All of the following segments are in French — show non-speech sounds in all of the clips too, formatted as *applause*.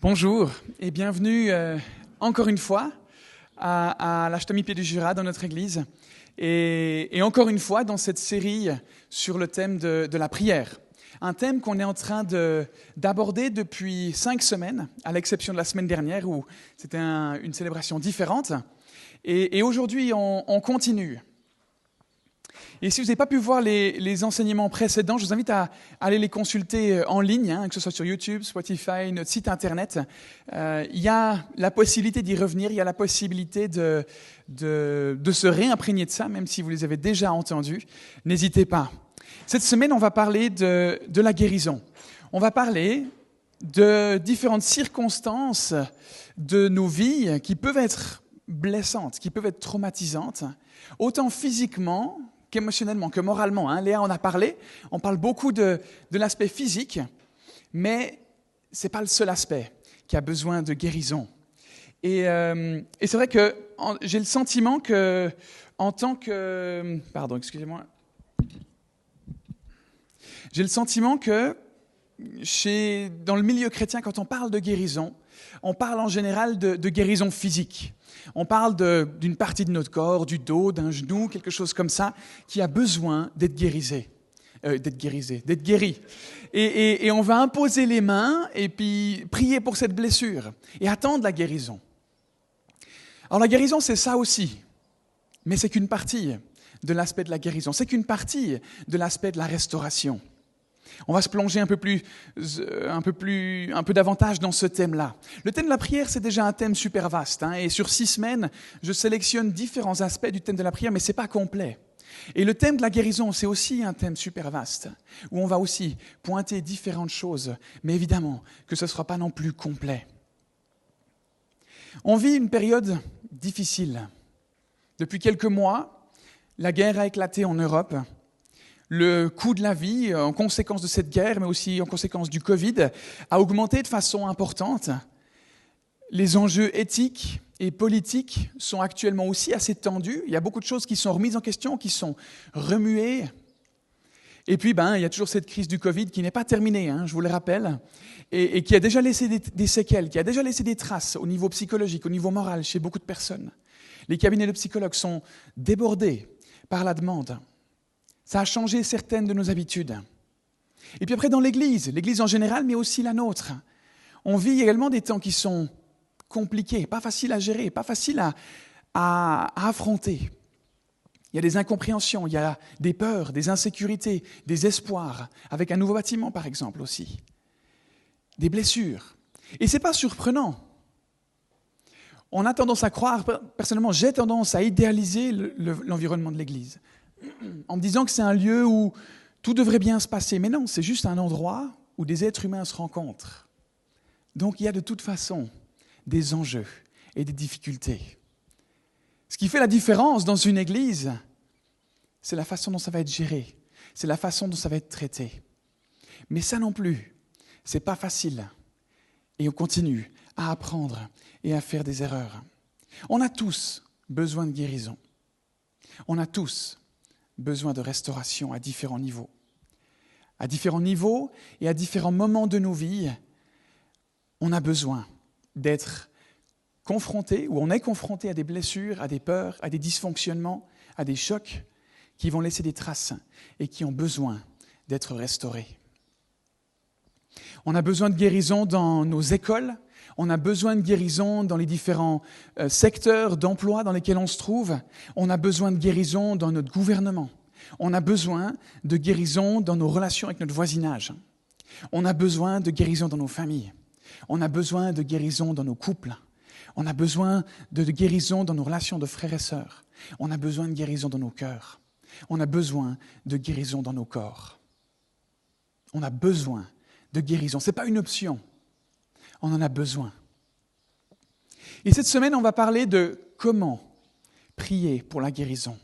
Bonjour et bienvenue euh, encore une fois à, à Pied du Jura dans notre église et, encore une fois dans cette série sur le thème de, la prière. Un thème qu'on est en train d'aborder depuis cinq semaines, à l'exception de la semaine dernière où c'était une célébration différente. Et, aujourd'hui, on continue. Et si vous n'avez pas pu voir les, enseignements précédents, je vous invite à, aller les consulter euh, en ligne, hein, que ce soit sur YouTube, Spotify, notre site internet. Euh, il y a la possibilité d'y revenir, il y a la possibilité de, se réimprégner de ça, même si vous les avez déjà entendus. N'hésitez pas. Cette semaine, on va parler de la guérison. On va parler de différentes circonstances de nos vies qui peuvent être blessantes, qui peuvent être traumatisantes, autant physiquement qu'émotionnellement, que moralement. Hein. Léa en a parlé, on parle beaucoup de, l'aspect physique, mais ce n'est pas le seul aspect qui a besoin de guérison. Et, euh, c'est vrai que j'ai le sentiment que, en tant que... Pardon, excusez-moi. J'ai le sentiment que chez, dans le milieu chrétien, quand on parle de guérison, on parle en général de, guérison physique. On parle d'une partie de notre corps, du dos, d'un genou, quelque chose comme ça, qui a besoin d'être guérisé. Euh, d'être guérisé, d'être guéri. Et, on va imposer les mains et puis prier pour cette blessure et attendre la guérison. Alors la guérison, c'est ça aussi, mais c'est qu'une partie de l'aspect de la guérison, c'est qu'une partie de l'aspect de la restauration. On va se plonger un peu plus, euh, un peu plus, un peu davantage dans ce thème-là. Le thème de la prière, c'est déjà un thème super vaste. Hein, et sur six semaines, je sélectionne différents aspects du thème de la prière, mais c'est pas complet. Et le thème de la guérison, c'est aussi un thème super vaste, où on va aussi pointer différentes choses, mais évidemment que ce ne sera pas non plus complet. On vit une période difficile. Depuis quelques mois, la guerre a éclaté en Europe le coût de la vie, euh, en conséquence de cette guerre, mais aussi en conséquence du Covid, a augmenté de façon importante. Les enjeux éthiques et politiques sont actuellement aussi assez tendus. Il y a beaucoup de choses qui sont remises en question, qui sont remuées. Et puis, ben, il y a toujours cette crise du Covid qui n'est pas terminée, hein, je vous le rappelle, et, qui a déjà laissé des, séquelles, qui a déjà laissé des traces au niveau psychologique, au niveau moral chez beaucoup de personnes. Les cabinets de psychologues sont débordés par la demande. Ça a changé certaines de nos habitudes. Et puis après, dans l'Église, l'Église en général, mais aussi la nôtre, on vit également des temps qui sont compliqués, pas faciles à gérer, pas faciles à, affronter. Il y a des incompréhensions, il y a des peurs, des insécurités, des espoirs, avec un nouveau bâtiment par exemple aussi, des blessures. Et ce n'est pas surprenant. On a tendance à croire, personnellement j'ai tendance à idéaliser l'environnement de l'Église. *clears throat* en me disant que c'est un lieu où tout devrait bien se passer. Mais non, c'est juste un endroit où des êtres humains se rencontrent. Donc il y a de toute façon des enjeux et des difficultés. Ce qui fait la différence dans une église, c'est la façon dont ça va être géré, c'est la façon dont ça va être traité. Mais ça non plus, c'est pas facile. Et on continue à apprendre et à faire des erreurs. On a tous besoin de guérison. On a tous besoin de restauration à différents niveaux. À différents niveaux et à différents moments de nos vies, on a besoin d'être confronté ou on est confronté à des blessures, à des peurs, à des dysfonctionnements, à des chocs qui vont laisser des traces et qui ont besoin d'être restaurés. On a besoin de guérison dans nos écoles, on a besoin de guérison dans les différents euh, secteurs d'emploi dans lesquels on se trouve. On a besoin de guérison dans notre gouvernement. On a besoin de guérison dans nos relations avec notre voisinage. On a besoin de guérison dans nos familles. On a besoin de guérison dans nos couples. On a besoin de guérison dans nos relations de frères et sœurs. On a besoin de guérison dans nos cœurs. On a besoin de guérison dans nos corps. On a besoin de guérison. Ce n'est pas une option on en a besoin. Et cette semaine, on va parler de comment prier pour la guérison.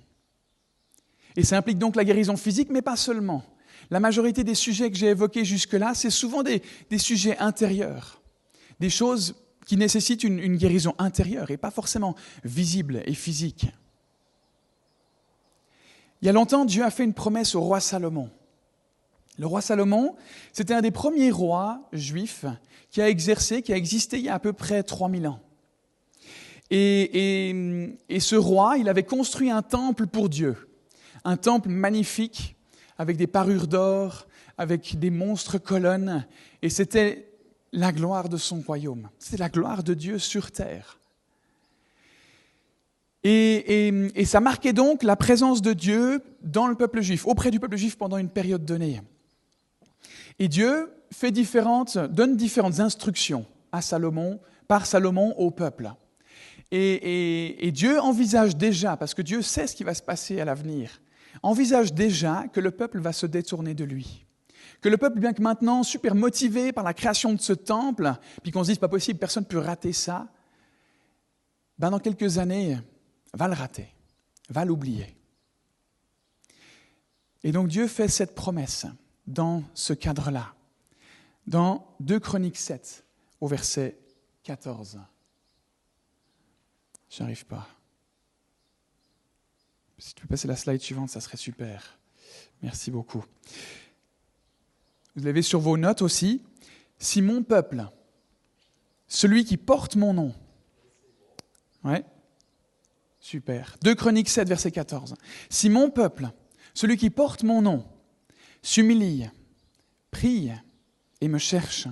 Et ça implique donc la guérison physique, mais pas seulement. La majorité des sujets que j'ai évoqués jusque-là, c'est souvent des, sujets intérieurs, des choses qui nécessitent une, une guérison intérieure et pas forcément visible et physique. Il y a longtemps, Dieu a fait une promesse au roi Salomon. Le roi Salomon, c'était un des premiers rois juifs qui a exercé, qui a existé il y a à peu près 3000 ans. Et, ce roi, il avait construit un temple pour Dieu, un temple magnifique, avec des parures d'or, avec des monstres colonnes, et c'était la gloire de son royaume, c'était la gloire de Dieu sur terre. Et, ça marquait donc la présence de Dieu dans le peuple juif, auprès du peuple juif pendant une période donnée. Et Dieu fait différentes, donne différentes instructions à Salomon, par Salomon au peuple. Et, Dieu envisage déjà, parce que Dieu sait ce qui va se passer à l'avenir, envisage déjà que le peuple va se détourner de lui. Que le peuple, bien que maintenant super motivé par la création de ce temple, puis qu'on se dise pas possible, personne ne peut rater ça, ben dans quelques années, va le rater, va l'oublier. Et donc Dieu fait cette promesse dans ce cadre-là, dans 2 Chroniques 7, au verset 14. J'arrive pas. Si tu peux passer la slide suivante, ça serait super. Merci beaucoup. Vous l'avez sur vos notes aussi. Si mon peuple, celui qui porte mon nom, ouais, super. 2 Chroniques 7, verset 14. Si mon peuple, celui qui porte mon nom, s'humilie, prie et me cherche,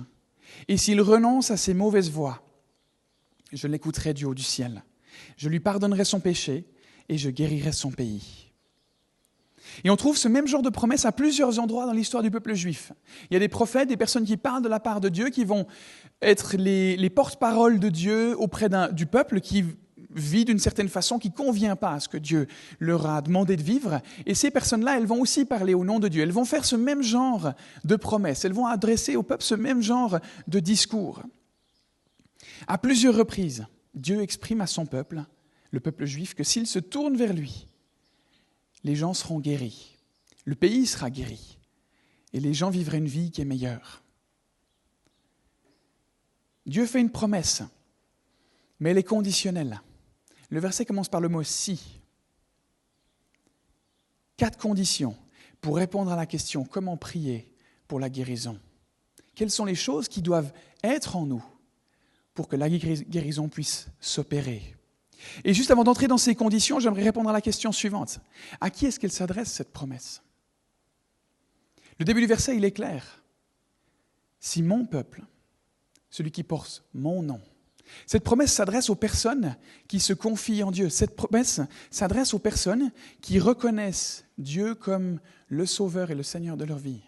et s'il renonce à ses mauvaises voies, je l'écouterai du haut du ciel. Je lui pardonnerai son péché et je guérirai son pays. Et on trouve ce même genre de promesse à plusieurs endroits dans l'histoire du peuple juif. Il y a des prophètes, des personnes qui parlent de la part de Dieu, qui vont être les, les porte-paroles de Dieu auprès du peuple qui vit d'une certaine façon qui ne convient pas à ce que Dieu leur a demandé de vivre. Et ces personnes-là, elles vont aussi parler au nom de Dieu. Elles vont faire ce même genre de promesses. Elles vont adresser au peuple ce même genre de discours. À plusieurs reprises, Dieu exprime à son peuple, le peuple juif, que s'il se tourne vers lui, les gens seront guéris, le pays sera guéri, et les gens vivraient une vie qui est meilleure. Dieu fait une promesse, mais elle est conditionnelle. Le verset commence par le mot si. Quatre conditions pour répondre à la question comment prier pour la guérison. Quelles sont les choses qui doivent être en nous pour que la guérison puisse s'opérer? Et juste avant d'entrer dans ces conditions, j'aimerais répondre à la question suivante. À qui est-ce qu'elle s'adresse, cette promesse? Le début du verset, il est clair. Si mon peuple, celui qui porte mon nom, cette promesse s'adresse aux personnes qui se confient en Dieu. Cette promesse s'adresse aux personnes qui reconnaissent Dieu comme le Sauveur et le Seigneur de leur vie.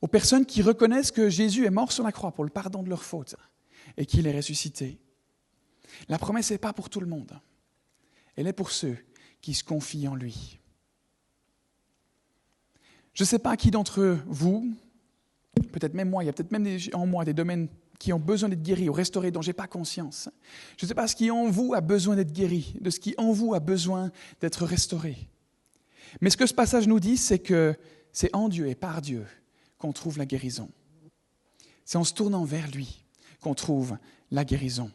Aux personnes qui reconnaissent que Jésus est mort sur la croix pour le pardon de leurs fautes et qu'il est ressuscité. La promesse n'est pas pour tout le monde. Elle est pour ceux qui se confient en lui. Je ne sais pas qui d'entre vous, peut-être même moi, il y a peut-être même en moi des domaines qui ont besoin d'être guéris ou restaurés dont je n'ai pas conscience. Je ne sais pas ce qui en vous a besoin d'être guéri, de ce qui en vous a besoin d'être restauré. Mais ce que ce passage nous dit, c'est que c'est en Dieu et par Dieu qu'on trouve la guérison. C'est en se tournant vers lui qu'on trouve la guérison.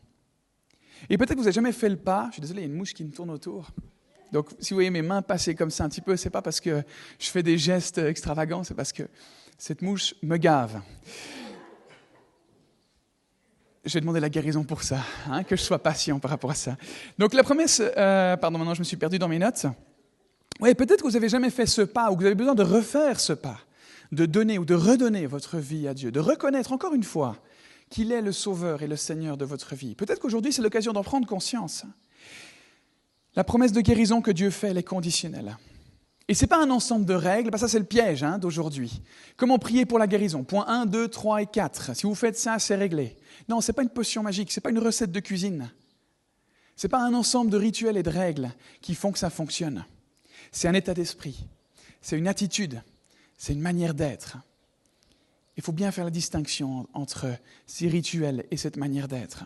Et peut-être que vous n'avez jamais fait le pas. Je suis désolé, il y a une mouche qui me tourne autour. Donc, si vous voyez mes mains passer comme ça un petit peu, c'est pas parce que je fais des gestes extravagants, c'est parce que cette mouche me gave. Je vais demander la guérison pour ça, hein, que je sois patient par rapport à ça. Donc, la promesse, euh, pardon, maintenant je me suis perdu dans mes notes. Oui, peut-être que vous n'avez jamais fait ce pas, ou que vous avez besoin de refaire ce pas, de donner ou de redonner votre vie à Dieu, de reconnaître encore une fois qu'il est le Sauveur et le Seigneur de votre vie. Peut-être qu'aujourd'hui, c'est l'occasion d'en prendre conscience. La promesse de guérison que Dieu fait, elle est conditionnelle. Et ce n'est pas un ensemble de règles, ça c'est le piège hein, d'aujourd'hui. Comment prier pour la guérison? Point 1, 2, 3 et 4. Si vous faites ça, c'est réglé. Non, ce n'est pas une potion magique, ce n'est pas une recette de cuisine. Ce n'est pas un ensemble de rituels et de règles qui font que ça fonctionne. C'est un état d'esprit, c'est une attitude, c'est une manière d'être. Il faut bien faire la distinction entre ces rituels et cette manière d'être.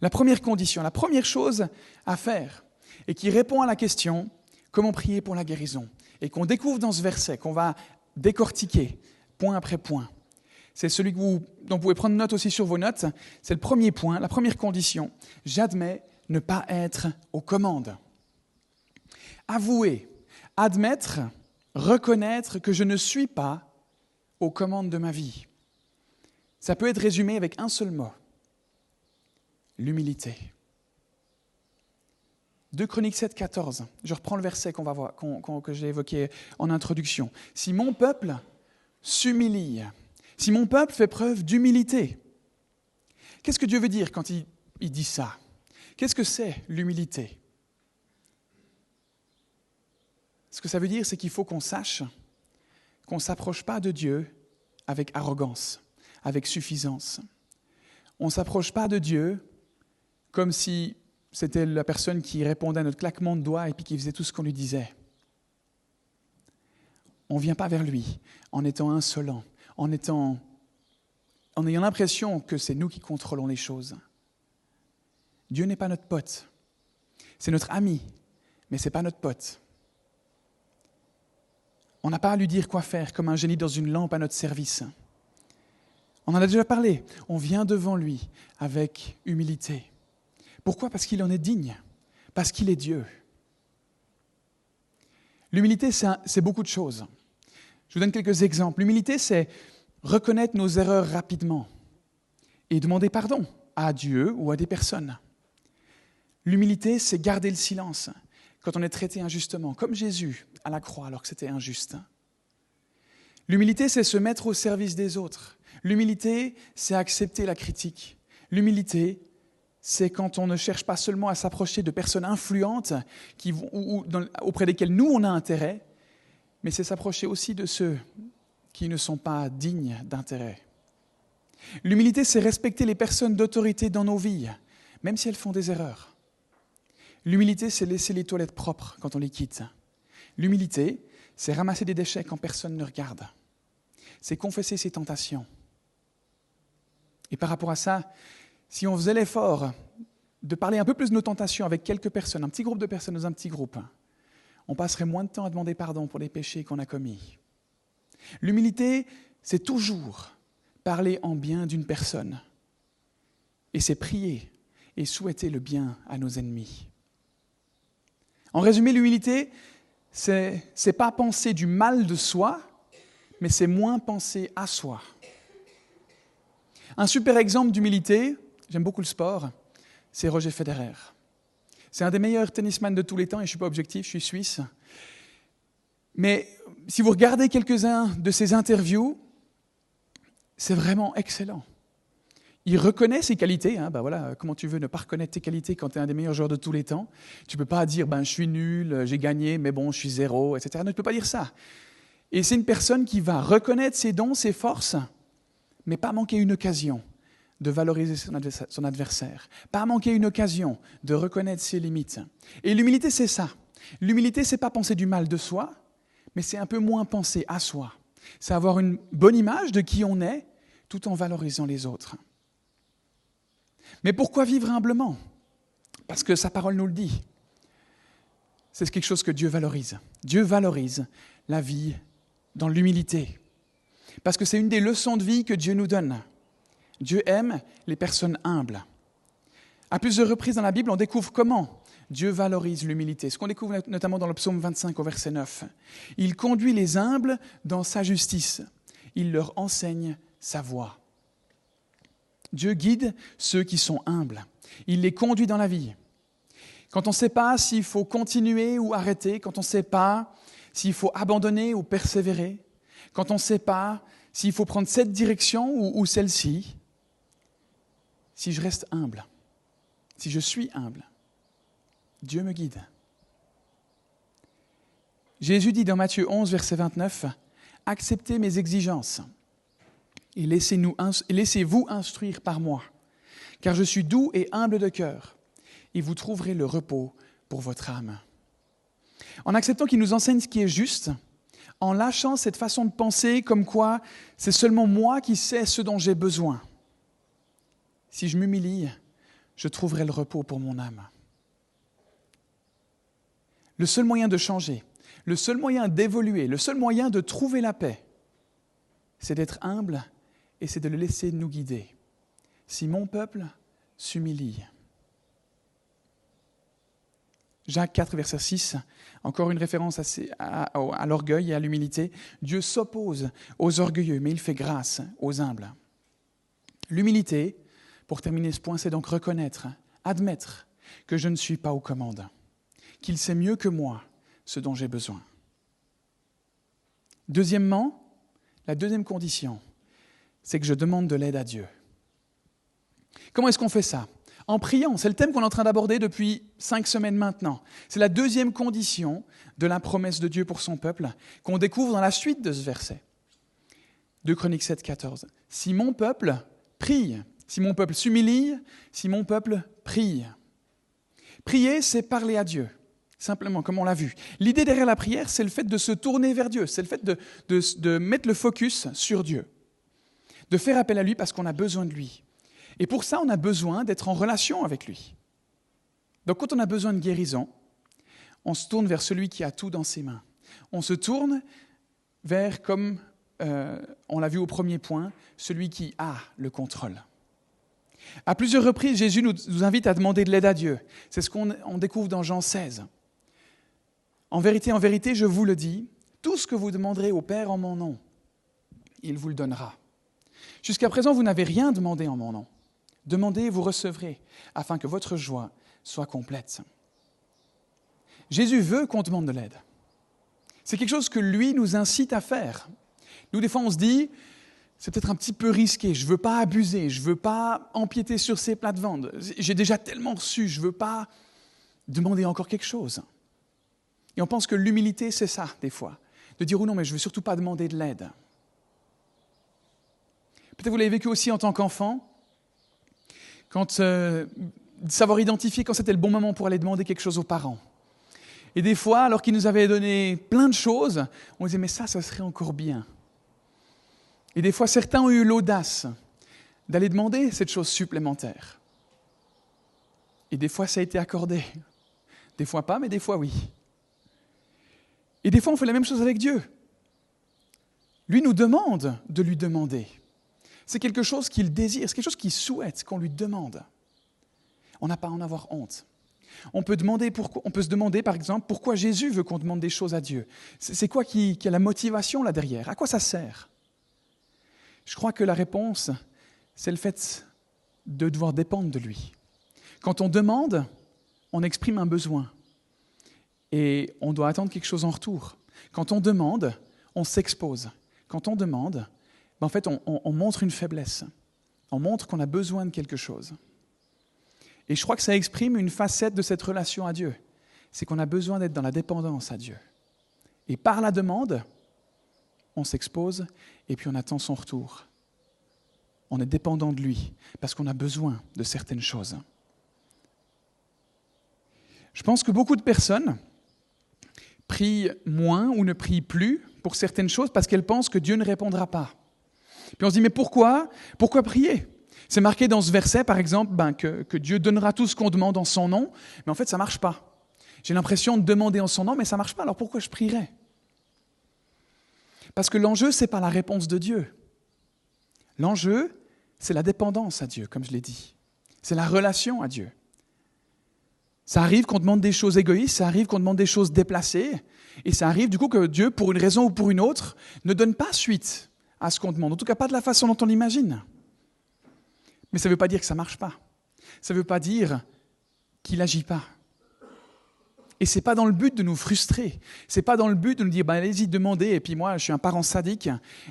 La première condition, la première chose à faire, et qui répond à la question comment prier pour la guérison, et qu'on découvre dans ce verset, qu'on va décortiquer point après point, c'est celui que vous, dont vous pouvez prendre note aussi sur vos notes, c'est le premier point, la première condition, j'admets ne pas être aux commandes. Avouer, admettre, reconnaître que je ne suis pas aux commandes de ma vie. Ça peut être résumé avec un seul mot, l'humilité. 2 Chroniques 7, 14. Je reprends le verset qu'on va voir, que j'ai évoqué en introduction. Si mon peuple s'humilie, si mon peuple fait preuve d'humilité, qu'est-ce que Dieu veut dire quand il, il dit ça? Qu'est-ce que c'est l'humilité? Ce que ça veut dire, c'est qu'il faut qu'on sache qu'on ne s'approche pas de Dieu avec arrogance, avec suffisance. On ne s'approche pas de Dieu comme si c'était la personne qui répondait à notre claquement de doigts et puis qui faisait tout ce qu'on lui disait. On ne vient pas vers lui en étant insolent, en, étant, en ayant l'impression que c'est nous qui contrôlons les choses. Dieu n'est pas notre pote. C'est notre ami, mais ce n'est pas notre pote. On n'a pas à lui dire quoi faire comme un génie dans une lampe à notre service. On en a déjà parlé. On vient devant lui avec humilité. Pourquoi? Parce qu'il en est digne, parce qu'il est Dieu. L'humilité, c'est beaucoup de choses. Je vous donne quelques exemples. L'humilité, c'est reconnaître nos erreurs rapidement et demander pardon à Dieu ou à des personnes. L'humilité, c'est garder le silence quand on est traité injustement, comme Jésus à la croix alors que c'était injuste. L'humilité, c'est se mettre au service des autres. L'humilité, c'est accepter la critique. L'humilité, c'est quand on ne cherche pas seulement à s'approcher de personnes influentes auprès desquelles nous, on a intérêt, mais c'est s'approcher aussi de ceux qui ne sont pas dignes d'intérêt. L'humilité, c'est respecter les personnes d'autorité dans nos vies, même si elles font des erreurs. L'humilité, c'est laisser les toilettes propres quand on les quitte. L'humilité, c'est ramasser des déchets quand personne ne regarde. C'est confesser ses tentations. Et par rapport à ça, si on faisait l'effort de parler un peu plus de nos tentations avec quelques personnes, un petit groupe de personnes dans un petit groupe, on passerait moins de temps à demander pardon pour les péchés qu'on a commis. L'humilité, c'est toujours parler en bien d'une personne. Et c'est prier et souhaiter le bien à nos ennemis. En résumé, l'humilité, c'est n'est pas penser du mal de soi, mais c'est moins penser à soi. Un super exemple d'humilité, j'aime beaucoup le sport, c'est Roger Federer. C'est un des meilleurs tennisman de tous les temps, et je ne suis pas objectif, je suis suisse. Mais si vous regardez quelques-uns de ses interviews, c'est vraiment excellent. Il reconnaît ses qualités. Hein, bah voilà, comment tu veux ne pas reconnaître tes qualités quand tu es un des meilleurs joueurs de tous les temps? Tu ne peux pas dire ben, je suis nul, j'ai gagné, mais bon, je suis zéro, etc. Ne, tu ne peux pas dire ça. Et c'est une personne qui va reconnaître ses dons, ses forces, mais pas manquer une occasion de valoriser son adversaire, pas manquer une occasion de reconnaître ses limites. Et l'humilité, c'est ça. L'humilité, c'est pas penser du mal de soi, mais c'est un peu moins penser à soi. C'est avoir une bonne image de qui on est, tout en valorisant les autres. Mais pourquoi vivre humblement? Parce que sa parole nous le dit. C'est quelque chose que Dieu valorise. Dieu valorise la vie dans l'humilité. Parce que c'est une des leçons de vie que Dieu nous donne. Dieu aime les personnes humbles. À plusieurs reprises dans la Bible, on découvre comment Dieu valorise l'humilité. Ce qu'on découvre notamment dans le psaume 25 au verset 9. Il conduit les humbles dans sa justice. Il leur enseigne sa voie. Dieu guide ceux qui sont humbles. Il les conduit dans la vie. Quand on ne sait pas s'il faut continuer ou arrêter, quand on ne sait pas s'il faut abandonner ou persévérer, quand on ne sait pas s'il faut prendre cette direction ou, ou celle-ci, si je reste humble, si je suis humble, Dieu me guide. Jésus dit dans Matthieu 11, verset 29, Acceptez mes exigences et laissez-vous instruire par moi, car je suis doux et humble de cœur, et vous trouverez le repos pour votre âme. En acceptant qu'il nous enseigne ce qui est juste, en lâchant cette façon de penser comme quoi c'est seulement moi qui sais ce dont j'ai besoin, si je m'humilie, je trouverai le repos pour mon âme. Le seul moyen de changer, le seul moyen d'évoluer, le seul moyen de trouver la paix, c'est d'être humble et c'est de le laisser nous guider. Si mon peuple s'humilie. Jacques 4, verset 6, encore une référence à, à l'orgueil et à l'humilité. Dieu s'oppose aux orgueilleux, mais il fait grâce aux humbles. L'humilité, pour terminer ce point, c'est donc reconnaître, admettre que je ne suis pas aux commandes, qu'il sait mieux que moi ce dont j'ai besoin. Deuxièmement, la deuxième condition, c'est que je demande de l'aide à Dieu. Comment est-ce qu'on fait ça? En priant. C'est le thème qu'on est en train d'aborder depuis cinq semaines maintenant. C'est la deuxième condition de la promesse de Dieu pour son peuple qu'on découvre dans la suite de ce verset. 2 Chroniques 7, 14. Si mon peuple prie, si mon peuple s'humilie, si mon peuple prie. Prier, c'est parler à Dieu, simplement, comme on l'a vu. L'idée derrière la prière, c'est le fait de se tourner vers Dieu, c'est le fait de, mettre le focus sur Dieu, de faire appel à lui parce qu'on a besoin de lui. Et pour ça, on a besoin d'être en relation avec lui. Donc quand on a besoin de guérison, on se tourne vers celui qui a tout dans ses mains. On se tourne vers, comme euh, on l'a vu au premier point, celui qui a le contrôle. À plusieurs reprises, Jésus nous, invite à demander de l'aide à Dieu. C'est ce qu'on découvre dans Jean 16. En vérité, en vérité, je vous le dis, tout ce que vous demanderez au Père en mon nom, il vous le donnera. Jusqu'à présent, vous n'avez rien demandé en mon nom. Demandez et vous recevrez, afin que votre joie soit complète. Jésus veut qu'on demande de l'aide. C'est quelque chose que lui nous incite à faire. Nous, des fois, on se dit, c'est peut-être un petit peu risqué, je ne veux pas abuser, je ne veux pas empiéter sur ses plates-bandes, j'ai déjà tellement reçu, je ne veux pas demander encore quelque chose. Et on pense que l'humilité, c'est ça, des fois, de dire, oh non, mais je ne veux surtout pas demander de l'aide. Peut-être vous l'avez vécu aussi en tant qu'enfant, quand euh, savoir identifier quand c'était le bon moment pour aller demander quelque chose aux parents. Et des fois, alors qu'ils nous avaient donné plein de choses, on disait mais ça, ça serait encore bien. Et des fois, certains ont eu l'audace d'aller demander cette chose supplémentaire. Et des fois, ça a été accordé. Des fois pas, mais des fois oui. Et des fois, on fait la même chose avec Dieu. Lui nous demande de lui demander. C'est quelque chose qu'il désire, c'est quelque chose qu'il souhaite qu'on lui demande. On n'a pas à en avoir honte. On peut, se demander, par exemple, pourquoi Jésus veut qu'on demande des choses à Dieu. C'est quoi qui, qui a la motivation là derrière? À quoi ça sert? Je crois que la réponse, c'est le fait de devoir dépendre de lui. Quand on demande, on exprime un besoin. Et on doit attendre quelque chose en retour. Quand on demande, on s'expose. Quand on demande, ben, en fait, on, montre une faiblesse. On montre qu'on a besoin de quelque chose. Et je crois que ça exprime une facette de cette relation à Dieu. C'est qu'on a besoin d'être dans la dépendance à Dieu. Et par la demande, on s'expose et puis on attend son retour. On est dépendant de lui parce qu'on a besoin de certaines choses. Je pense que beaucoup de personnes prient moins ou ne prient plus pour certaines choses parce qu'elles pensent que Dieu ne répondra pas. Puis on se dit, mais pourquoi? Pourquoi prier? C'est marqué dans ce verset, par exemple, ben, que, que, Dieu donnera tout ce qu'on demande en son nom, mais en fait, ça ne marche pas. J'ai l'impression de demander en son nom, mais ça ne marche pas, alors pourquoi je prierais? Parce que l'enjeu, ce n'est pas la réponse de Dieu. L'enjeu, c'est la dépendance à Dieu, comme je l'ai dit. C'est la relation à Dieu. Ça arrive qu'on demande des choses égoïstes, ça arrive qu'on demande des choses déplacées, et ça arrive du coup que Dieu, pour une raison ou pour une autre, ne donne pas suite à ce qu'on demande. En tout cas, pas de la façon dont on l'imagine. Mais ça ne veut pas dire que ça ne marche pas. Ça ne veut pas dire qu'il n'agit pas. Et ce n'est pas dans le but de nous frustrer. Ce n'est pas dans le but de nous dire, ben, allez-y, demandez, et puis moi, je suis un parent sadique,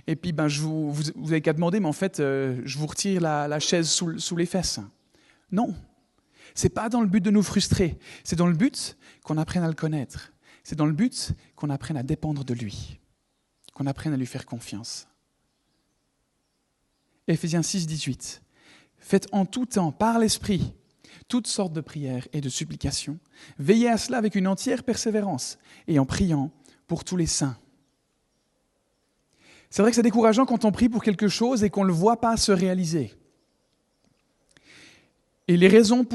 et puis ben, je vous, vous, avez qu'à demander, mais en fait, euh, je vous retire la, chaise sous, sous, les fesses. Non. Ce n'est pas dans le but de nous frustrer. C'est dans le but qu'on apprenne à le connaître. C'est dans le but qu'on apprenne à dépendre de lui, qu'on apprenne à lui faire confiance. Éphésiens 6, 18. Faites en tout temps, par l'Esprit, toutes sortes de prières et de supplications. Veillez à cela avec une entière persévérance et en priant pour tous les saints. C'est vrai que c'est décourageant quand on prie pour quelque chose et qu'on ne le voit pas se réaliser. Et les raisons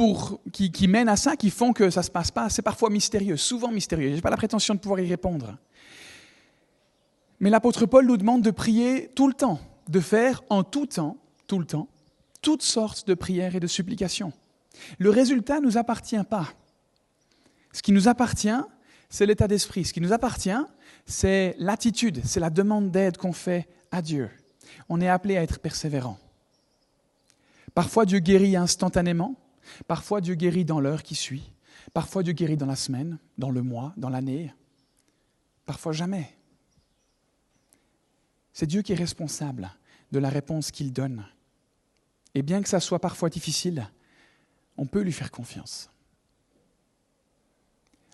qui, qui, mènent à ça, qui font que ça ne se passe pas, c'est parfois mystérieux, souvent mystérieux. Je n'ai pas la prétention de pouvoir y répondre. Mais l'apôtre Paul nous demande de prier tout le temps, de faire en tout temps, tout le temps, toutes sortes de prières et de supplications. Le résultat ne nous appartient pas. Ce qui nous appartient, c'est l'état d'esprit. Ce qui nous appartient, c'est l'attitude, c'est la demande d'aide qu'on fait à Dieu. On est appelé à être persévérant. Parfois Dieu guérit instantanément, parfois Dieu guérit dans l'heure qui suit, parfois Dieu guérit dans la semaine, dans le mois, dans l'année, parfois jamais. C'est Dieu qui est responsable de la réponse qu'il donne. Et bien que ça soit parfois difficile, on peut lui faire confiance.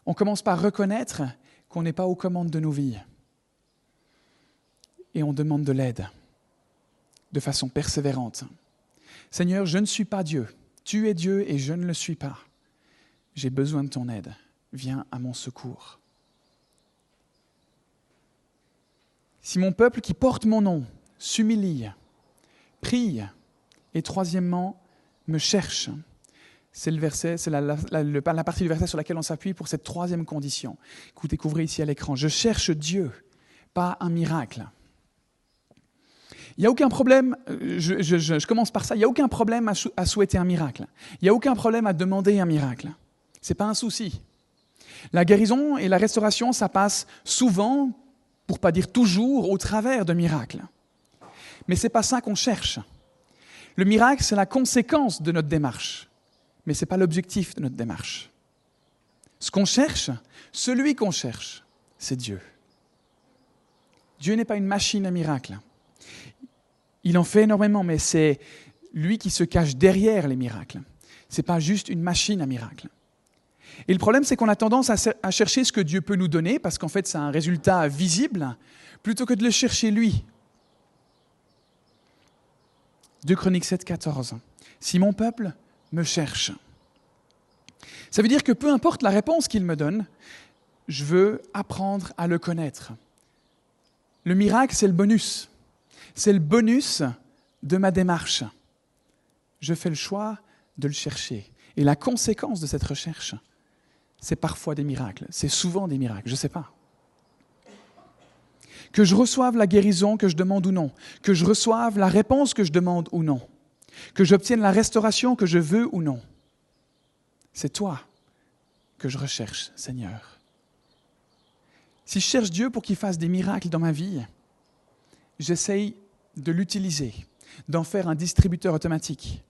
On commence par reconnaître qu'on n'est pas aux commandes de nos vies. Et on demande de l'aide de façon persévérante. Seigneur, je ne suis pas Dieu. Tu es Dieu et je ne le suis pas. J'ai besoin de ton aide. Viens à mon secours. Si mon peuple qui porte mon nom s'humilie, prie et troisièmement me cherche, c'est le verset, c'est la, partie du verset sur laquelle on s'appuie pour cette troisième condition que vous ici à l'écran. Je cherche Dieu, pas un miracle. Il n'y a aucun problème, euh, je, commence par ça, il n'y a aucun problème à, souhaiter un miracle. Il n'y a aucun problème à demander un miracle. Ce n'est pas un souci. La guérison et la restauration, ça passe souvent, pour pas dire toujours, au travers de miracles. Mais ce n'est pas ça qu'on cherche. Le miracle, c'est la conséquence de notre démarche, mais ce n'est pas l'objectif de notre démarche. Ce qu'on cherche, celui qu'on cherche, c'est Dieu. Dieu n'est pas une machine à miracles. Il en fait énormément, mais c'est lui qui se cache derrière les miracles. Ce n'est pas juste une machine à miracles. Et le problème, c'est qu'on a tendance à chercher ce que Dieu peut nous donner, parce qu'en fait, c'est un résultat visible, plutôt que de le chercher lui. 2 Chroniques 7, 14. Si mon peuple me cherche. Ça veut dire que peu importe la réponse qu'il me donne, je veux apprendre à le connaître. Le miracle, c'est le bonus. C'est le bonus de ma démarche. Je fais le choix de le chercher. Et la conséquence de cette recherche, c'est parfois des miracles. C'est souvent des miracles, je ne sais pas. Que je reçoive la guérison que je demande ou non. Que je reçoive la réponse que je demande ou non. Que j'obtienne la restauration que je veux ou non. C'est toi que je recherche, Seigneur. Si je cherche Dieu pour qu'il fasse des miracles dans ma vie, j'essaye de l'utiliser, d'en faire un distributeur automatique.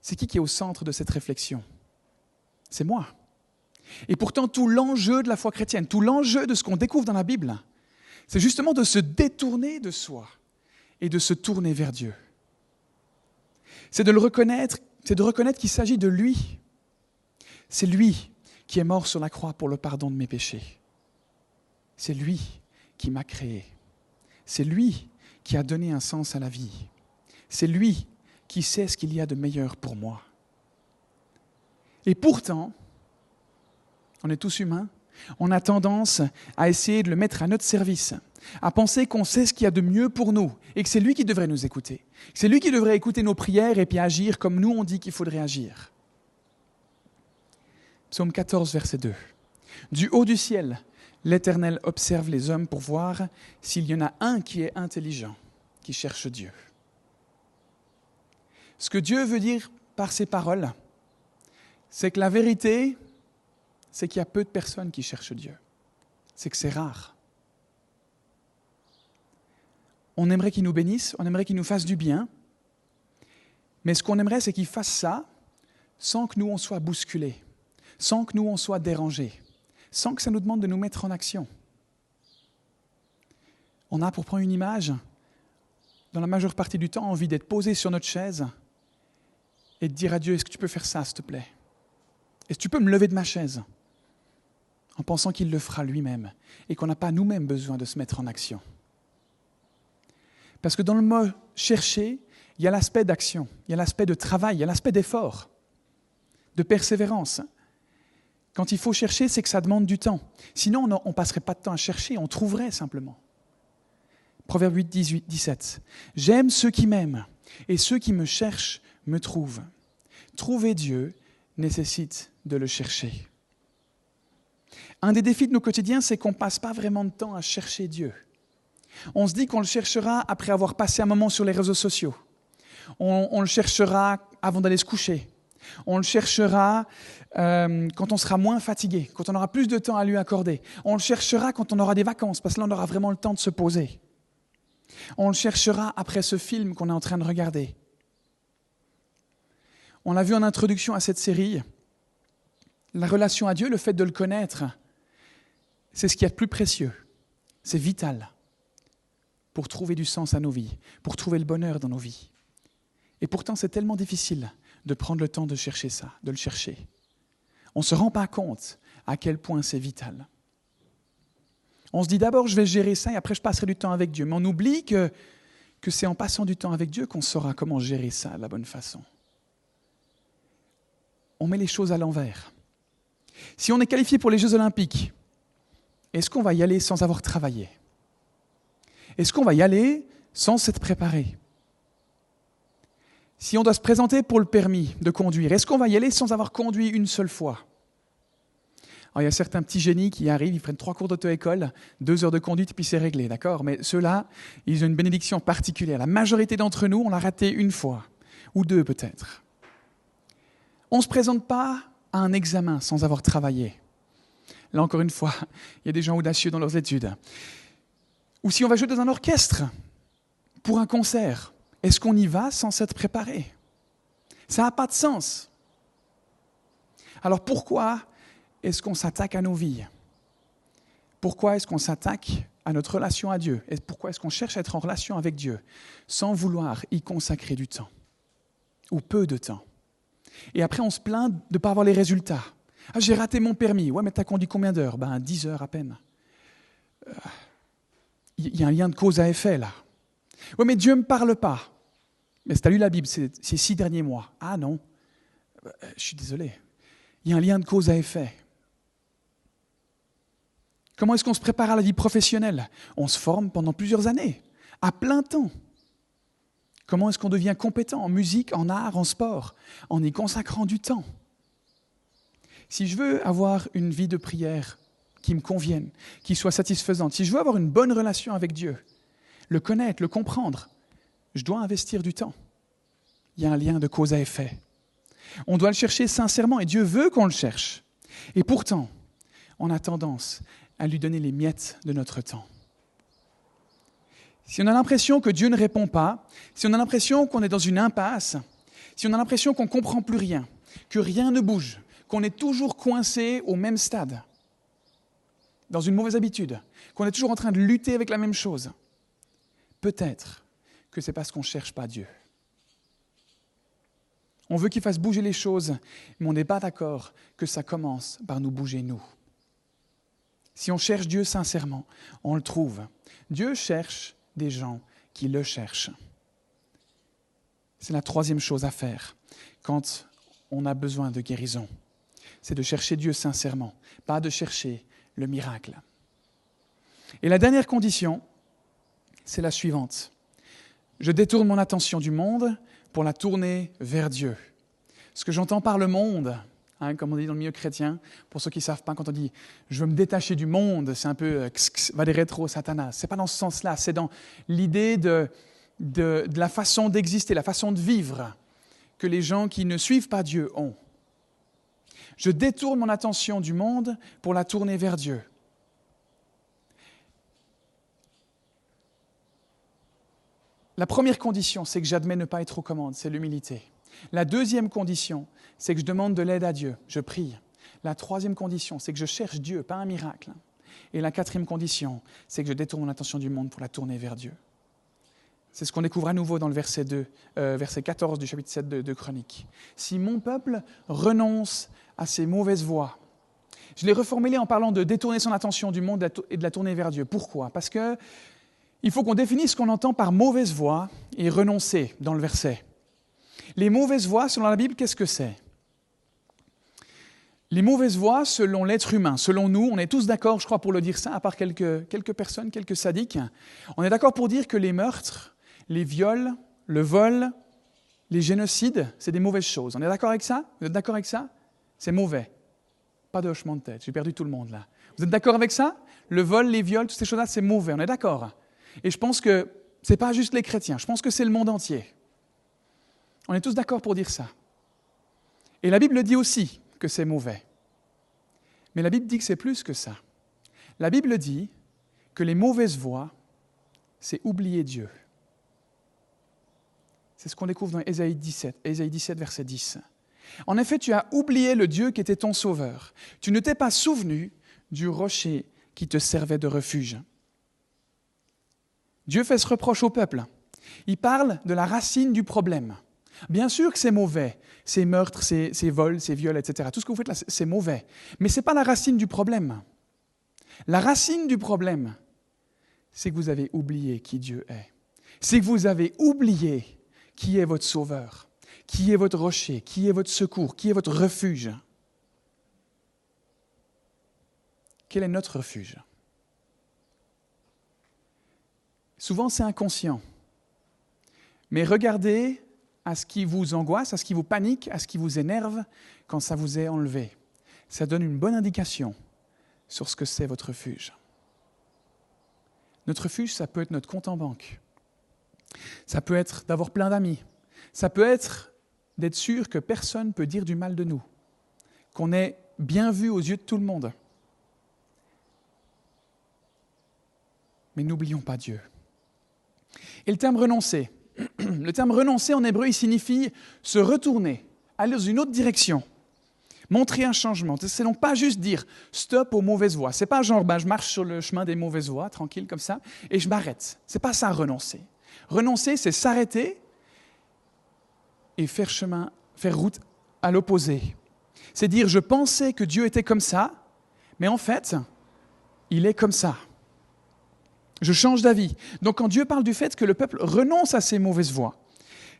C'est qui qui est au centre de cette réflexion? C'est moi. Et pourtant, tout l'enjeu de la foi chrétienne, tout l'enjeu de ce qu'on découvre dans la Bible, c'est justement de se détourner de soi et de se tourner vers Dieu. C'est de le reconnaître, c'est de reconnaître qu'il s'agit de lui. C'est lui qui est mort sur la croix pour le pardon de mes péchés. C'est lui qui m'a créé. C'est lui qui a donné un sens à la vie. C'est lui qui sait ce qu'il y a de meilleur pour moi. Et pourtant, on est tous humains, on a tendance à essayer de le mettre à notre service, à penser qu'on sait ce qu'il y a de mieux pour nous et que c'est lui qui devrait nous écouter. C'est lui qui devrait écouter nos prières et puis agir comme nous on dit qu'il faudrait agir. Psaume 14, verset 2. Du haut du ciel, l'Éternel observe les hommes pour voir s'il y en a un qui est intelligent, qui cherche Dieu. Ce que Dieu veut dire par ces paroles, c'est que la vérité, c'est qu'il y a peu de personnes qui cherchent Dieu. C'est que c'est rare. On aimerait qu'il nous bénisse, on aimerait qu'il nous fasse du bien, mais ce qu'on aimerait, c'est qu'il fasse ça sans que nous, on soit bousculés, sans que nous, on soit dérangés sans que ça nous demande de nous mettre en action. On a, pour prendre une image, dans la majeure partie du temps, envie d'être posé sur notre chaise et de dire à Dieu, est-ce que tu peux faire ça, s'il te plaît? Est-ce que tu peux me lever de ma chaise? En pensant qu'il le fera lui-même et qu'on n'a pas nous-mêmes besoin de se mettre en action. Parce que dans le mot chercher, il y a l'aspect d'action, il y a l'aspect de travail, il y a l'aspect d'effort, de persévérance. Quand il faut chercher, c'est que ça demande du temps. Sinon, on ne passerait pas de temps à chercher, on trouverait simplement. Proverbe 8, 18, 17. J'aime ceux qui m'aiment, et ceux qui me cherchent me trouvent. Trouver Dieu nécessite de le chercher. Un des défis de nos quotidiens, c'est qu'on ne passe pas vraiment de temps à chercher Dieu. On se dit qu'on le cherchera après avoir passé un moment sur les réseaux sociaux. On, le cherchera avant d'aller se coucher. On le cherchera euh, quand on sera moins fatigué, quand on aura plus de temps à lui accorder. On le cherchera quand on aura des vacances, parce que là, on aura vraiment le temps de se poser. On le cherchera après ce film qu'on est en train de regarder. On l'a vu en introduction à cette série. La relation à Dieu, le fait de le connaître, c'est ce qui est le plus précieux. C'est vital pour trouver du sens à nos vies, pour trouver le bonheur dans nos vies. Et pourtant, c'est tellement difficile de prendre le temps de chercher ça, de le chercher. On ne se rend pas compte à quel point c'est vital. On se dit d'abord, je vais gérer ça et après, je passerai du temps avec Dieu. Mais on oublie que, c'est en passant du temps avec Dieu qu'on saura comment gérer ça de la bonne façon. On met les choses à l'envers. Si on est qualifié pour les Jeux olympiques, est-ce qu'on va y aller sans avoir travaillé? Est-ce qu'on va y aller sans s'être préparé? Si on doit se présenter pour le permis de conduire, est-ce qu'on va y aller sans avoir conduit une seule fois? Il y a certains petits génies qui arrivent, ils prennent trois cours d'auto-école, deux heures de conduite, puis c'est réglé, d'accord? Mais ceux-là, ils ont une bénédiction particulière. La majorité d'entre nous, on l'a raté une fois, ou deux peut-être. On ne se présente pas à un examen sans avoir travaillé. Là encore une fois, il y a des gens audacieux dans leurs études. Ou si on va jouer dans un orchestre pour un concert, est-ce qu'on y va sans s'être préparé? Ça n'a pas de sens. Alors pourquoi est-ce qu'on s'attaque à nos vies? Pourquoi est-ce qu'on s'attaque à notre relation à Dieu? Pourquoi est-ce qu'on cherche à être en relation avec Dieu sans vouloir y consacrer du temps? Ou peu de temps? Et après, on se plaint de ne pas avoir les résultats. Ah, j'ai raté mon permis. Ouais, mais t'as conduit combien d'heures? Ben, 10 heures à peine. Il y a un lien de cause à effet là. Ouais, mais Dieu ne me parle pas. Mais tu as lu la Bible ces, six derniers mois. Ah non, euh, je suis désolé. Il y a un lien de cause à effet. Comment est-ce qu'on se prépare à la vie professionnelle? On se forme pendant plusieurs années, à plein temps. Comment est-ce qu'on devient compétent en musique, en art, en sport En y consacrant du temps? Si je veux avoir une vie de prière qui me convienne, qui soit satisfaisante, si je veux avoir une bonne relation avec Dieu, le connaître, le comprendre, je dois investir du temps. Il y a un lien de cause à effet. On doit le chercher sincèrement et Dieu veut qu'on le cherche. Et pourtant, on a tendance à lui donner les miettes de notre temps. Si on a l'impression que Dieu ne répond pas, si on a l'impression qu'on est dans une impasse, si on a l'impression qu'on ne comprend plus rien, que rien ne bouge, qu'on est toujours coincé au même stade, dans une mauvaise habitude, qu'on est toujours en train de lutter avec la même chose. Peut-être que c'est parce qu'on ne cherche pas Dieu. On veut qu'il fasse bouger les choses, mais on n'est pas d'accord que ça commence par nous bouger nous. Si on cherche Dieu sincèrement, on le trouve. Dieu cherche des gens qui le cherchent. C'est la troisième chose à faire quand on a besoin de guérison c'est de chercher Dieu sincèrement, pas de chercher le miracle. Et la dernière condition, c'est la suivante. Je détourne mon attention du monde pour la tourner vers Dieu. Ce que j'entends par le monde, hein, comme on dit dans le milieu chrétien, pour ceux qui ne savent pas, quand on dit je veux me détacher du monde, c'est un peu va des rétro satanas. Ce n'est pas dans ce sens-là, c'est dans l'idée de, de la façon d'exister, la façon de vivre que les gens qui ne suivent pas Dieu ont. Je détourne mon attention du monde pour la tourner vers Dieu. La première condition, c'est que j'admets ne pas être aux commandes, c'est l'humilité. La deuxième condition, c'est que je demande de l'aide à Dieu, je prie. La troisième condition, c'est que je cherche Dieu, pas un miracle. Et la quatrième condition, c'est que je détourne mon attention du monde pour la tourner vers Dieu. C'est ce qu'on découvre à nouveau dans le verset, 2, euh, verset 14 du chapitre 7 de, de Chronique. Si mon peuple renonce à ses mauvaises voies, je l'ai reformulé en parlant de détourner son attention du monde et de la tourner vers Dieu. Pourquoi? Parce que il faut qu'on définisse ce qu'on entend par mauvaise voie et renoncer dans le verset. Les mauvaises voies, selon la Bible, qu'est-ce que c'est? Les mauvaises voies, selon l'être humain, selon nous, on est tous d'accord, je crois, pour le dire ça, à part quelques, quelques personnes, quelques sadiques, on est d'accord pour dire que les meurtres, les viols, le vol, les génocides, c'est des mauvaises choses. On est d'accord avec ça? Vous êtes d'accord avec ça? C'est mauvais. Pas de hochement de tête, j'ai perdu tout le monde là. Vous êtes d'accord avec ça? Le vol, les viols, toutes ces choses-là, c'est mauvais, on est d'accord. Et je pense que ce n'est pas juste les chrétiens, je pense que c'est le monde entier. On est tous d'accord pour dire ça. Et la Bible dit aussi que c'est mauvais. Mais la Bible dit que c'est plus que ça. La Bible dit que les mauvaises voies, c'est oublier Dieu. C'est ce qu'on découvre dans Ésaïe 17, Ésaïe 17, verset 10. En effet, tu as oublié le Dieu qui était ton sauveur. Tu ne t'es pas souvenu du rocher qui te servait de refuge. Dieu fait ce reproche au peuple. Il parle de la racine du problème. Bien sûr que c'est mauvais, ces meurtres, ces, vols, ces viols, etc. Tout ce que vous faites là, c'est mauvais. Mais ce n'est pas la racine du problème. La racine du problème, c'est que vous avez oublié qui Dieu est. C'est que vous avez oublié qui est votre sauveur, qui est votre rocher, qui est votre secours, qui est votre refuge? Quel est notre refuge? Souvent, c'est inconscient. Mais regardez à ce qui vous angoisse, à ce qui vous panique, à ce qui vous énerve quand ça vous est enlevé. Ça donne une bonne indication sur ce que c'est votre refuge. Notre refuge, ça peut être notre compte en banque. Ça peut être d'avoir plein d'amis. Ça peut être d'être sûr que personne ne peut dire du mal de nous, qu'on est bien vu aux yeux de tout le monde. Mais n'oublions pas Dieu. Et le terme renoncer, *clears throat* le terme renoncer en hébreu, il signifie se retourner, aller dans une autre direction, montrer un changement. C'est donc pas juste dire stop aux mauvaises voies. C'est pas genre ben, je marche sur le chemin des mauvaises voies, tranquille comme ça, et je m'arrête. C'est pas ça renoncer. Renoncer, c'est s'arrêter et faire chemin, faire route à l'opposé. C'est dire je pensais que Dieu était comme ça, mais en fait, il est comme ça. Je change d'avis. Donc quand Dieu parle du fait que le peuple renonce à ses mauvaises voies,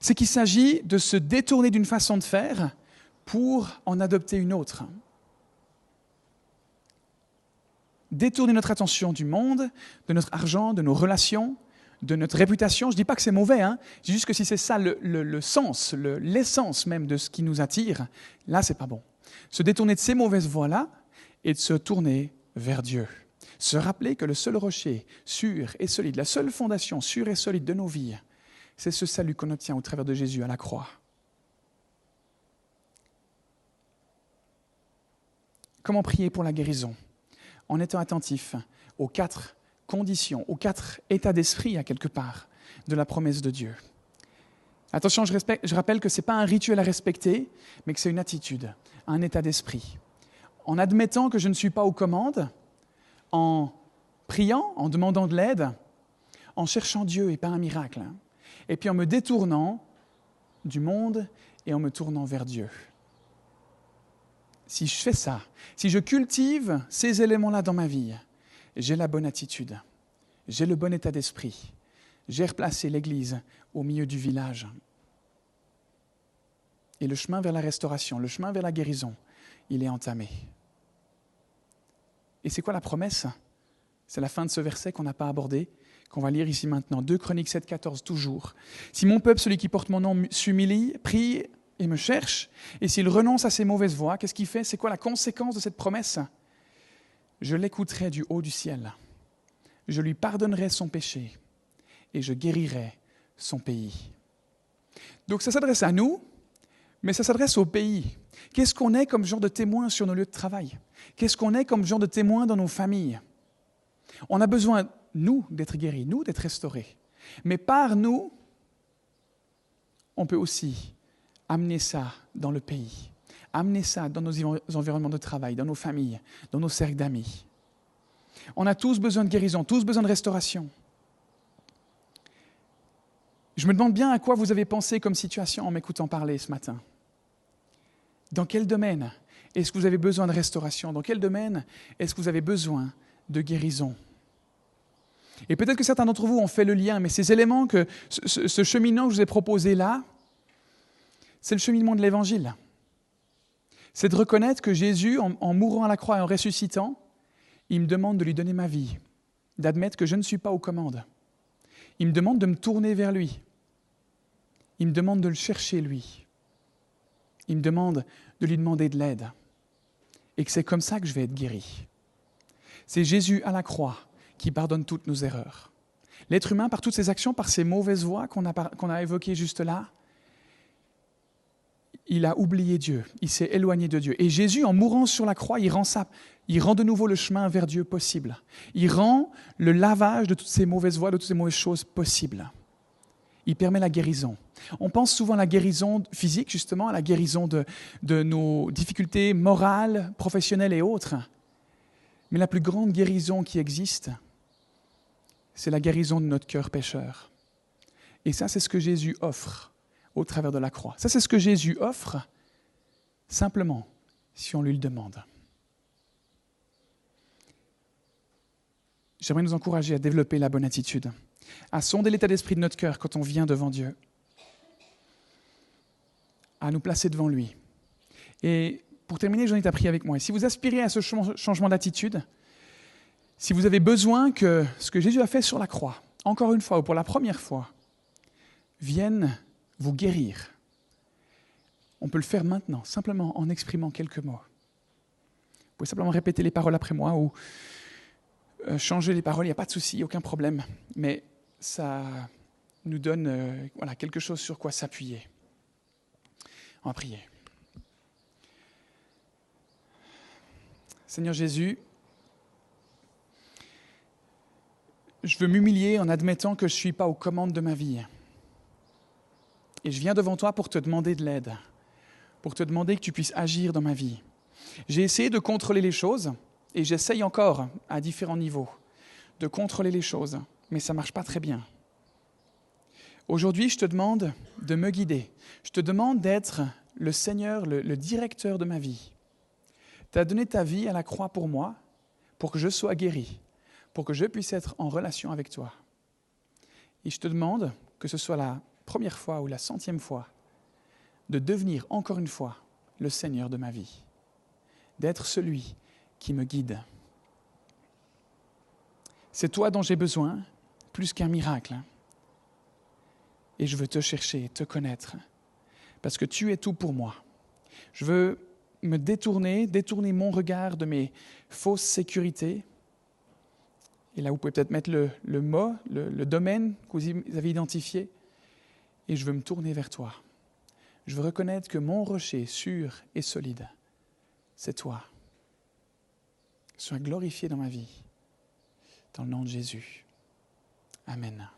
c'est qu'il s'agit de se détourner d'une façon de faire pour en adopter une autre. Détourner notre attention du monde, de notre argent, de nos relations, de notre réputation. Je ne dis pas que c'est mauvais, hein. je dis juste que si c'est ça le, le sens, l'essence même de ce qui nous attire, là, c'est pas bon. Se détourner de ces mauvaises voies-là et de se tourner vers Dieu se rappeler que le seul rocher sûr et solide, la seule fondation sûre et solide de nos vies, c'est ce salut qu'on obtient au travers de Jésus à la croix. Comment prier pour la guérison? En étant attentif aux quatre conditions, aux quatre états d'esprit, à quelque part, de la promesse de Dieu. Attention, je, je rappelle que ce n'est pas un rituel à respecter, mais que c'est une attitude, un état d'esprit. En admettant que je ne suis pas aux commandes, en priant, en demandant de l'aide, en cherchant Dieu et pas un miracle, et puis en me détournant du monde et en me tournant vers Dieu. Si je fais ça, si je cultive ces éléments-là dans ma vie, j'ai la bonne attitude, j'ai le bon état d'esprit, j'ai replacé l'Église au milieu du village. Et le chemin vers la restauration, le chemin vers la guérison, il est entamé. Et c'est quoi la promesse? C'est la fin de ce verset qu'on n'a pas abordé, qu'on va lire ici maintenant. 2 Chroniques 7, 14, toujours. Si mon peuple, celui qui porte mon nom, s'humilie, prie et me cherche, et s'il renonce à ses mauvaises voies, qu'est-ce qu'il fait? C'est quoi la conséquence de cette promesse? Je l'écouterai du haut du ciel. Je lui pardonnerai son péché et je guérirai son pays. Donc ça s'adresse à nous, mais ça s'adresse au pays. Qu'est-ce qu'on est comme genre de témoin sur nos lieux de travail? Qu'est-ce qu'on est comme genre de témoin dans nos familles? On a besoin, nous, d'être guéris, nous, d'être restaurés. Mais par nous, on peut aussi amener ça dans le pays, amener ça dans nos environnements de travail, dans nos familles, dans nos cercles d'amis. On a tous besoin de guérison, tous besoin de restauration. Je me demande bien à quoi vous avez pensé comme situation en m'écoutant parler ce matin. Dans quel domaine est-ce que vous avez besoin de restauration? Dans quel domaine est-ce que vous avez besoin de guérison? Et peut-être que certains d'entre vous ont fait le lien, mais ces éléments, que ce, cheminement que je vous ai proposé là, c'est le cheminement de l'Évangile. C'est de reconnaître que Jésus, en, mourant à la croix et en ressuscitant, il me demande de lui donner ma vie, d'admettre que je ne suis pas aux commandes. Il me demande de me tourner vers lui. Il me demande de le chercher, lui. Il me demande de lui demander de l'aide. Et que c'est comme ça que je vais être guéri. C'est Jésus à la croix qui pardonne toutes nos erreurs. L'être humain, par toutes ses actions, par ses mauvaises voies qu'on a, qu'on a évoquées juste là, il a oublié Dieu, il s'est éloigné de Dieu. Et Jésus, en mourant sur la croix, il rend ça, il rend de nouveau le chemin vers Dieu possible. Il rend le lavage de toutes ces mauvaises voies, de toutes ces mauvaises choses possibles. Il permet la guérison. On pense souvent à la guérison physique, justement, à la guérison de, de nos difficultés morales, professionnelles et autres. Mais la plus grande guérison qui existe, c'est la guérison de notre cœur pécheur. Et ça, c'est ce que Jésus offre au travers de la croix. Ça, c'est ce que Jésus offre simplement si on lui le demande. J'aimerais nous encourager à développer la bonne attitude, à sonder l'état d'esprit de notre cœur quand on vient devant Dieu, à nous placer devant lui. Et pour terminer, j'en ai appris avec moi. Et si vous aspirez à ce changement d'attitude, si vous avez besoin que ce que Jésus a fait sur la croix, encore une fois ou pour la première fois, vienne vous guérir. On peut le faire maintenant, simplement en exprimant quelques mots. Vous pouvez simplement répéter les paroles après moi ou euh, changer les paroles, il n'y a pas de souci, aucun problème. Mais ça nous donne euh, quelque chose sur quoi s'appuyer. On va prier. Seigneur Jésus, je veux m'humilier en admettant que je ne suis pas aux commandes de ma vie. Et je viens devant toi pour te demander de l'aide, pour te demander que tu puisses agir dans ma vie. J'ai essayé de contrôler les choses, et j'essaye encore, à différents niveaux, de contrôler les choses, mais ça ne marche pas très bien. Aujourd'hui, je te demande de me guider. Je te demande d'être le Seigneur, le, directeur de ma vie. Tu as donné ta vie à la croix pour moi, pour que je sois guéri, pour que je puisse être en relation avec toi. Et je te demande que ce soit la première fois ou la centième fois, de devenir encore une fois le Seigneur de ma vie, d'être celui qui me guide. C'est toi dont j'ai besoin, plus qu'un miracle. Et je veux te chercher, te connaître, parce que tu es tout pour moi. Je veux me détourner, détourner mon regard de mes fausses sécurités. Et là, vous pouvez peut-être mettre le, mot, le, le domaine que vous avez identifié et je veux me tourner vers toi. Je veux reconnaître que mon rocher sûr et solide, c'est toi. Sois glorifié dans ma vie. Dans le nom de Jésus. Amen.